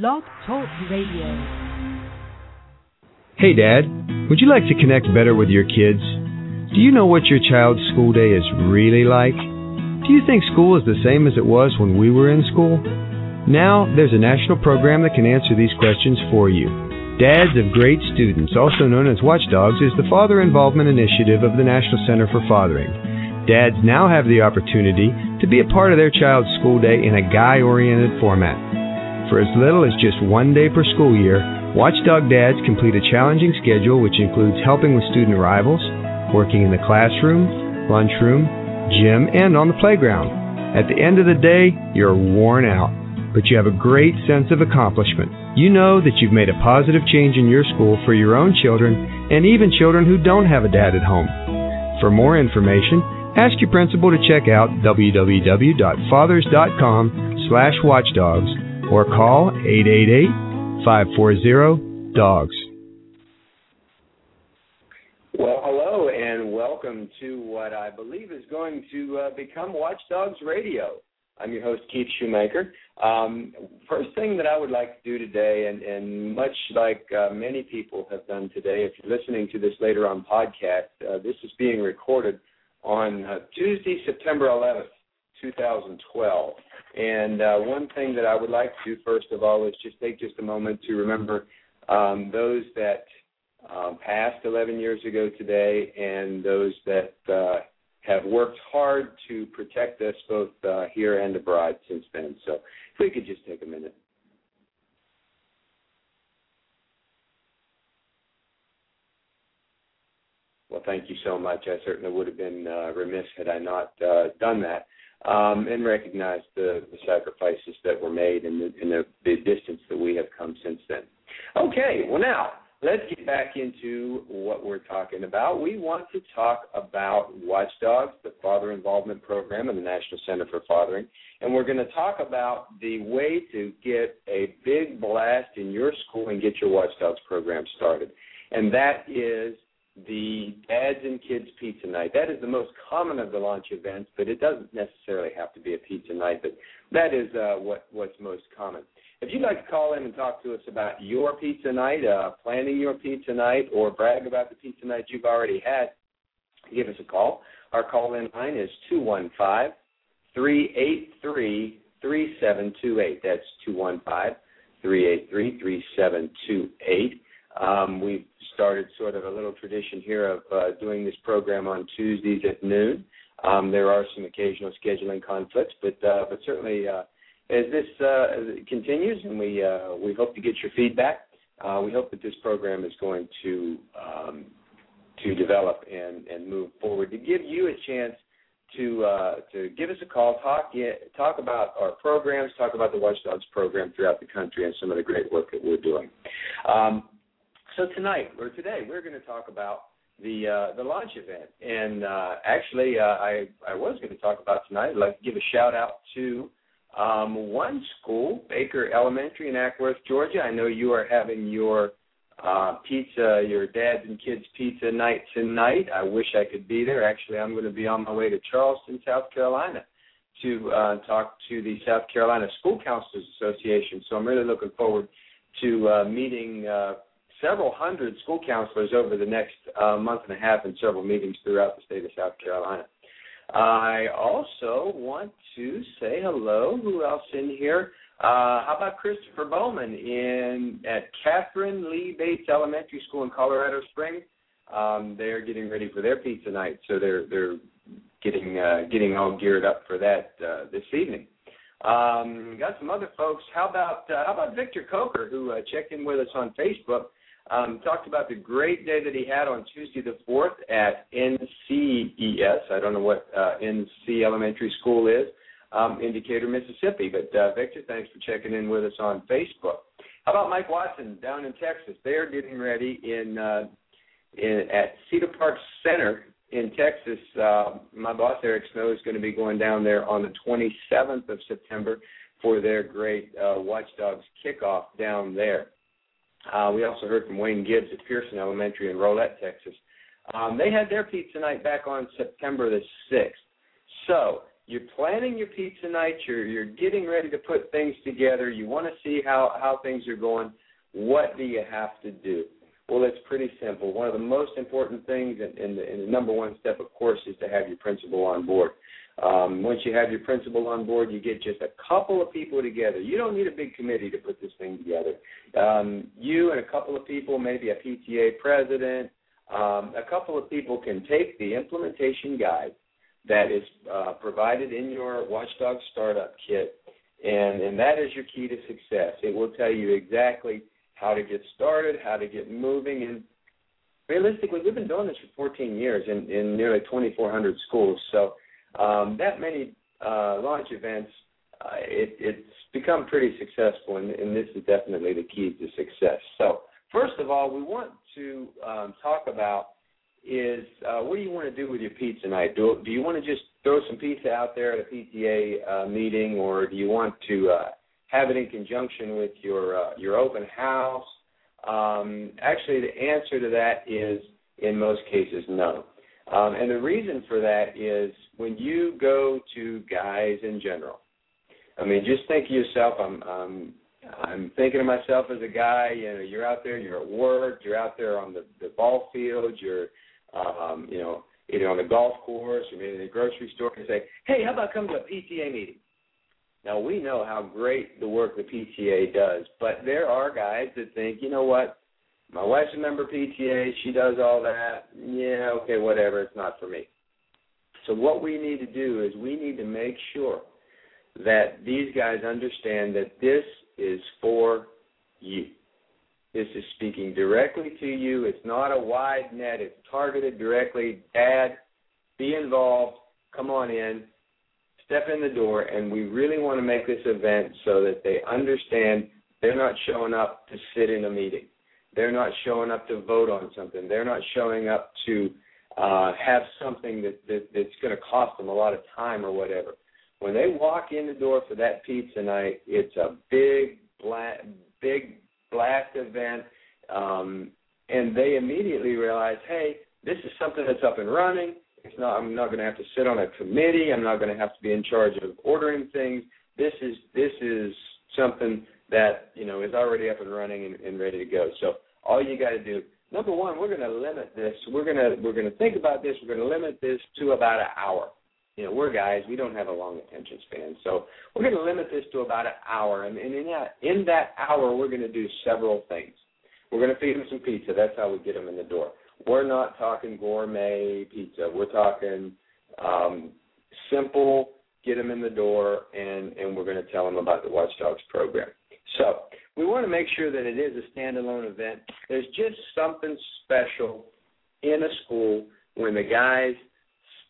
Blog Talk Radio. Hey, Dad. Would you like to connect better with your kids? Do you know what your child's school day is really like? Do you think school is the same as it was when we were in school? Now, there's a national program that can answer these questions for you. Dads of Great Students, also known as Watchdogs, is the father involvement initiative of the National Center for Fathering. Dads now have the opportunity to be a part of their child's school day in a guy oriented format. For as little as just one day per school year, Watchdog Dads complete a challenging schedule which includes helping with student arrivals, working in the classroom, lunchroom, gym, and on the playground. At the end of the day, you're worn out, but you have a great sense of accomplishment. You know that you've made a positive change in your school for your own children and even children who don't have a dad at home. For more information, ask your principal to check out www.fathers.com slash watchdogs or call 888-540-DOGS. Well, hello and welcome to what I believe is going to uh, become Watchdogs Radio. I'm your host, Keith Shoemaker. Um, first thing that I would like to do today, and, and much like uh, many people have done today, if you're listening to this later on podcast, uh, this is being recorded on uh, Tuesday, September 11th, 2012. And uh, one thing that I would like to do, first of all, is just take just a moment to remember um, those that um, passed 11 years ago today and those that uh, have worked hard to protect us both uh, here and abroad since then. So if we could just take a minute. Well, thank you so much. I certainly would have been uh, remiss had I not uh, done that um, and recognize the, the, sacrifices that were made and, the, and the, the distance that we have come since then. Okay, well, now let's get back into what we're talking about. We want to talk about Watchdogs, the Father Involvement Program and the National Center for Fathering, and we're going to talk about the way to get a big blast in your school and get your Watchdogs program started. And that is the Dads and Kids Pizza Night. That is the most common of the launch events, but it doesn't necessarily have to be a pizza night, but that is uh, what, what's most common. If you'd like to call in and talk to us about your pizza night, uh, planning your pizza night, or brag about the pizza night you've already had, give us a call. Our call in line is 215 383 3728. That's 215 383 3728. Um, we've started sort of a little tradition here of uh, doing this program on Tuesdays at noon. Um, there are some occasional scheduling conflicts, but uh, but certainly uh, as this uh, continues, and we uh, we hope to get your feedback. Uh, we hope that this program is going to um, to develop and, and move forward to give you a chance to uh, to give us a call, talk talk about our programs, talk about the Watchdogs program throughout the country, and some of the great work that we're doing. Um, so tonight or today, we're going to talk about the uh, the launch event, and uh, actually, uh, I I was going to talk about tonight. I'd like to give a shout out to um, one school, Baker Elementary in Acworth, Georgia. I know you are having your uh, pizza, your dad's and kids pizza night tonight. I wish I could be there. Actually, I'm going to be on my way to Charleston, South Carolina, to uh, talk to the South Carolina School Counselors Association. So I'm really looking forward to uh, meeting several hundred school counselors over the next uh, month and a half in several meetings throughout the state of South Carolina. I also want to say hello. Who else in here? Uh, how about Christopher Bowman in at Katharine Lee Bates Elementary School in Colorado Springs? Um, they're getting ready for their pizza night, so they're they're getting uh, getting all geared up for that uh, this evening. Um, got some other folks. How about uh, how about Victor Coker, who uh, checked in with us on Facebook? Um, talked about the great day that he had on Tuesday the 4th at NCES. I don't know what uh, NC Elementary School is, um, in Decatur, Mississippi. But uh, Victor, thanks for checking in with us on Facebook. How about Mike Watson down in Texas? They're getting ready in, uh, in at Cedar Park Center in Texas. Uh, my boss Eric Snow is going to be going down there on the 27th of September for their great uh, Watchdogs kickoff down there. Uh, we also heard from Wayne Gibbs at Pearson Elementary in Rowlett, Texas. Um, they had their pizza night back on September the 6th. So you're planning your pizza night, you're you're getting ready to put things together, you want to see how how things are going. What do you have to do? Well, it's pretty simple. One of the most important things, and, and, the, and the number one step, of course, is to have your principal on board. Um, once you have your principal on board, you get just a couple of people together. You don't need a big committee to put this thing together. Um, you and a couple of people, maybe a PTA president, um, a couple of people can take the implementation guide that is uh, provided in your Watchdog Startup Kit, and, and that is your key to success. It will tell you exactly how to get started, how to get moving, and realistically, we've been doing this for 14 years in, in nearly 2,400 schools. So um, that many uh, launch events, uh, it, it's become pretty successful, and, and this is definitely the key to success. So first of all, we want to um, talk about is uh, what do you want to do with your pizza night? Do, do you want to just throw some pizza out there at a PTA uh, meeting, or do you want to uh, have it in conjunction with your uh, your open house? Um, actually, the answer to that is in most cases no. Um, and the reason for that is when you go to guys in general. I mean, just think of yourself. I'm I'm I'm thinking of myself as a guy. You know, you're out there. You're at work. You're out there on the the ball field. You're um, you know either on the golf course or maybe in the grocery store and say, hey, how about come to a PTA meeting? Now we know how great the work the PTA does, but there are guys that think, you know what, my wife's a member of PTA, she does all that. Yeah, okay, whatever, it's not for me. So what we need to do is we need to make sure that these guys understand that this is for you. This is speaking directly to you. It's not a wide net. It's targeted directly. Dad, be involved. Come on in step in the door, and we really want to make this event so that they understand they're not showing up to sit in a meeting. They're not showing up to vote on something. They're not showing up to uh, have something that, that that's going to cost them a lot of time or whatever. When they walk in the door for that pizza night, it's a big, black, big blast event, um, and they immediately realize, hey, this is something that's up and running. It's not. I'm not going to have to sit on a committee. I'm not going to have to be in charge of ordering things. This is this is something that is already up and running and, and ready to go. So all you got to do. Number one, we're going to limit this. We're going to we're going to think about this. We're going to limit this to about an hour. You know, we're guys. We don't have a long attention span, so we're going to limit this to about an hour. And, and in that in that hour, we're going to do several things. We're going to feed them some pizza. That's how we get them in the door we're not talking gourmet pizza. We're talking um, simple, get them in the door, and, and we're going to tell them about the Watchdogs program. So we want to make sure that it is a standalone event. There's just something special in a school when the guys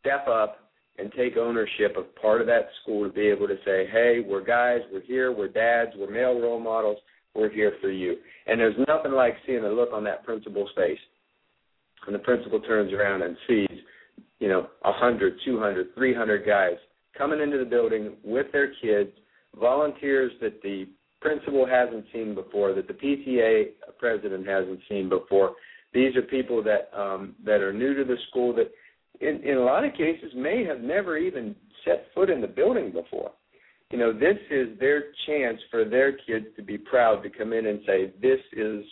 step up and take ownership of part of that school to be able to say, hey, we're guys, we're here, we're dads, we're male role models, we're here for you. And there's nothing like seeing the look on that principal's face and the principal turns around and sees, you know, a hundred, two hundred, three hundred guys coming into the building with their kids, volunteers that the principal hasn't seen before, that the PTA president hasn't seen before. These are people that um, that are new to the school that, in, in a lot of cases, may have never even set foot in the building before. You know, this is their chance for their kids to be proud to come in and say, "This is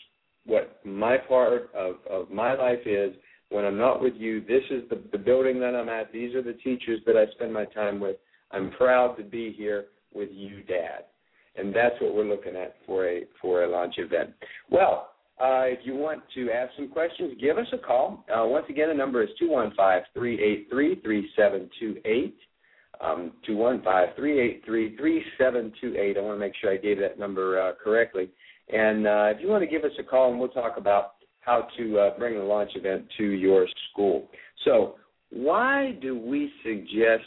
what my part of, of my life is when I'm not with you. This is the, the building that I'm at. These are the teachers that I spend my time with. I'm proud to be here with you, Dad. And that's what we're looking at for a for a launch event. Well, uh, if you want to ask some questions, give us a call. Uh, once again, the number is two one five three eight three three seven two eight. Um, 215-383-3728. I want to make sure I gave that number uh, correctly. And uh, if you want to give us a call, and we'll talk about how to uh, bring a launch event to your school. So, why do we suggest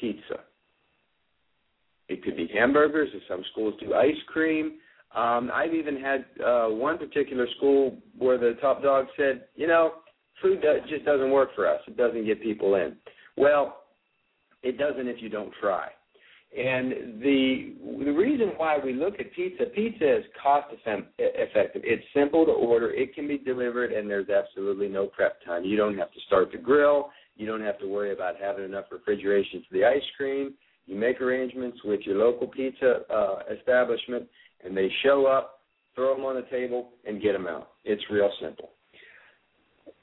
pizza? It could be hamburgers, or some schools do ice cream. Um, I've even had uh, one particular school where the top dog said, you know, food does, just doesn't work for us. It doesn't get people in. Well, it doesn't if you don't try. And the the reason why we look at pizza, pizza is cost effective. It's simple to order. It can be delivered, and there's absolutely no prep time. You don't have to start the grill. You don't have to worry about having enough refrigeration for the ice cream. You make arrangements with your local pizza uh, establishment, and they show up, throw them on the table, and get them out. It's real simple.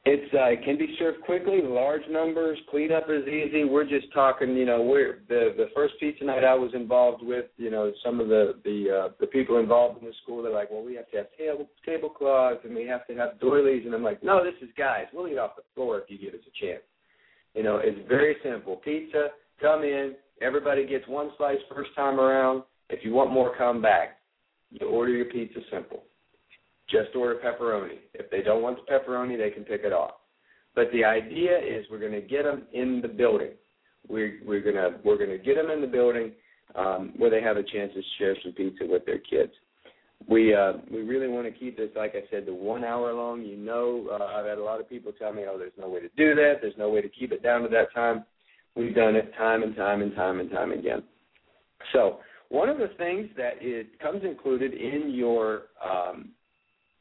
It's uh, it can be served quickly, large numbers. Cleanup is easy. We're just talking, you know, we're the the first pizza night I was involved with. You know, some of the the uh, the people involved in the school. They're like, well, we have to have table tablecloths and we have to have doilies, and I'm like, no, this is guys. We'll eat off the floor if you give us a chance. You know, it's very simple. Pizza, come in. Everybody gets one slice first time around. If you want more, come back. You order your pizza simple just order pepperoni. If they don't want the pepperoni, they can pick it off. But the idea is we're going to get them in the building. We're we're gonna we're gonna get them in the building um, where they have a chance to share some pizza with their kids. We uh, we really want to keep this, like I said, to one hour long. You know, uh, I've had a lot of people tell me, "Oh, there's no way to do that. There's no way to keep it down to that time." We've done it time and time and time and time again. So one of the things that it comes included in your um,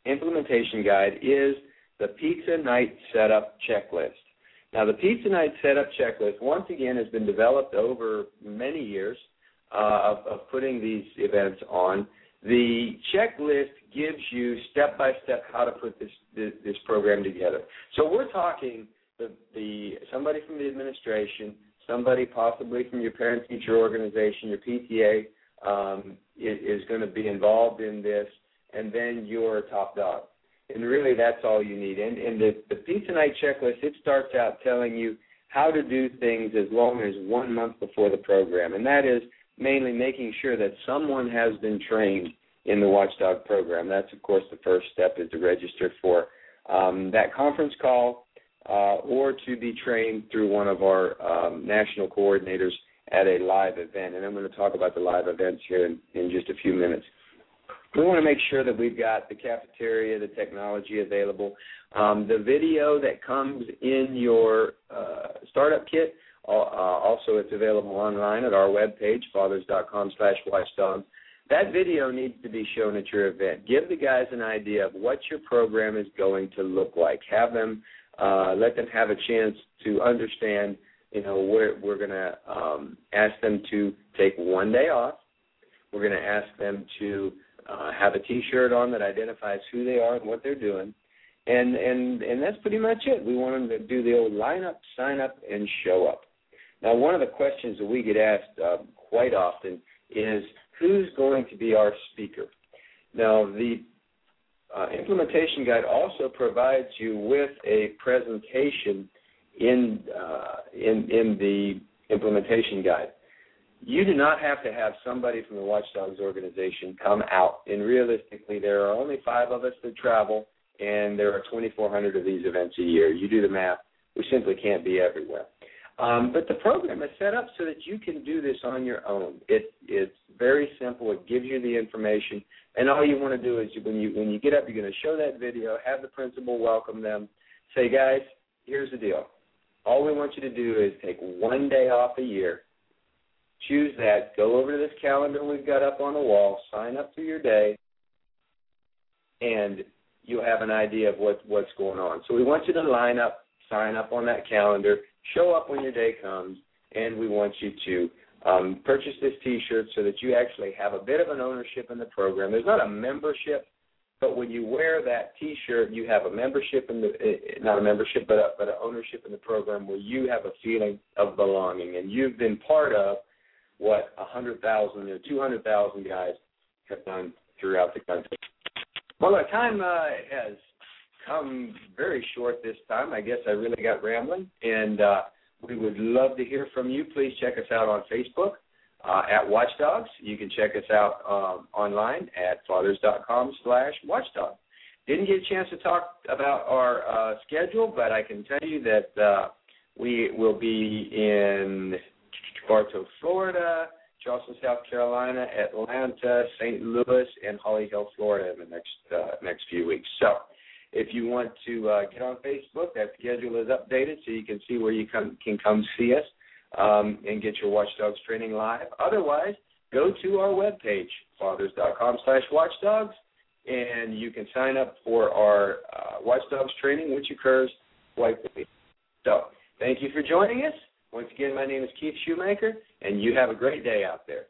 implementation guide is the Pizza Night Setup Checklist. Now, the Pizza Night Setup Checklist, once again, has been developed over many years uh, of, of putting these events on. The checklist gives you step by step how to put this, this, this program together. So we're talking the, the somebody from the administration, somebody possibly from your parent teacher organization, your PTA um, is, is going to be involved in this and then you're a top dog. And really, that's all you need. And, and the, the Pizza Night checklist, it starts out telling you how to do things as long as one month before the program. And that is mainly making sure that someone has been trained in the Watchdog program. That's, of course, the first step is to register for um, that conference call uh, or to be trained through one of our um, national coordinators at a live event. And I'm going to talk about the live events here in, in just a few minutes we want to make sure that we've got the cafeteria, the technology available. Um, the video that comes in your uh, startup kit, uh, also it's available online at our webpage, fathers.com slash watchdogs. That video needs to be shown at your event. Give the guys an idea of what your program is going to look like. Have them, uh, let them have a chance to understand, you know, we're, we're going to um, ask them to take one day off. We're going to ask them to uh, have a T-shirt on that identifies who they are and what they're doing, and and and that's pretty much it. We want them to do the old line up, sign up, and show up. Now, one of the questions that we get asked uh, quite often is who's going to be our speaker. Now, the uh, implementation guide also provides you with a presentation in uh, in in the implementation guide you do not have to have somebody from the Watchdogs organization come out. And realistically, there are only five of us that travel, and there are 2,400 of these events a year. You do the math. We simply can't be everywhere. Um, but the program is set up so that you can do this on your own. It, it's very simple. It gives you the information, and all you want to do is when you when you get up, you're going to show that video, have the principal welcome them, say, guys, here's the deal. All we want you to do is take one day off a year choose that, go over to this calendar we've got up on the wall, sign up for your day, and you'll have an idea of what, what's going on. So we want you to line up, sign up on that calendar, show up when your day comes, and we want you to um, purchase this T-shirt so that you actually have a bit of an ownership in the program. There's not a membership, but when you wear that T-shirt, you have a membership in the eh, eh, not a membership, but a, but an ownership in the program where you have a feeling of belonging, and you've been part of what hundred thousand or two hundred thousand guys have done throughout the country. Well, our time uh, has come very short this time. I guess I really got rambling, and uh, we would love to hear from you. Please check us out on Facebook uh, at Watchdogs. You can check us out um, online at fathers.com slash watchdog. Didn't get a chance to talk about our uh, schedule, but I can tell you that uh, we will be in Bartow, Florida, Charleston, South Carolina, Atlanta, St. Louis, and Holly Hill, Florida in the next uh, next few weeks. So, if you want to uh, get on Facebook, that schedule is updated so you can see where you come, can come see us um, and get your Watchdogs training live. Otherwise, go to our webpage, fathers.com slash watchdogs, and you can sign up for our uh, Watchdogs training, which occurs weekly. So, Thank you for joining us. Once again, my name is Keith Shoemaker, and you have a great day out there.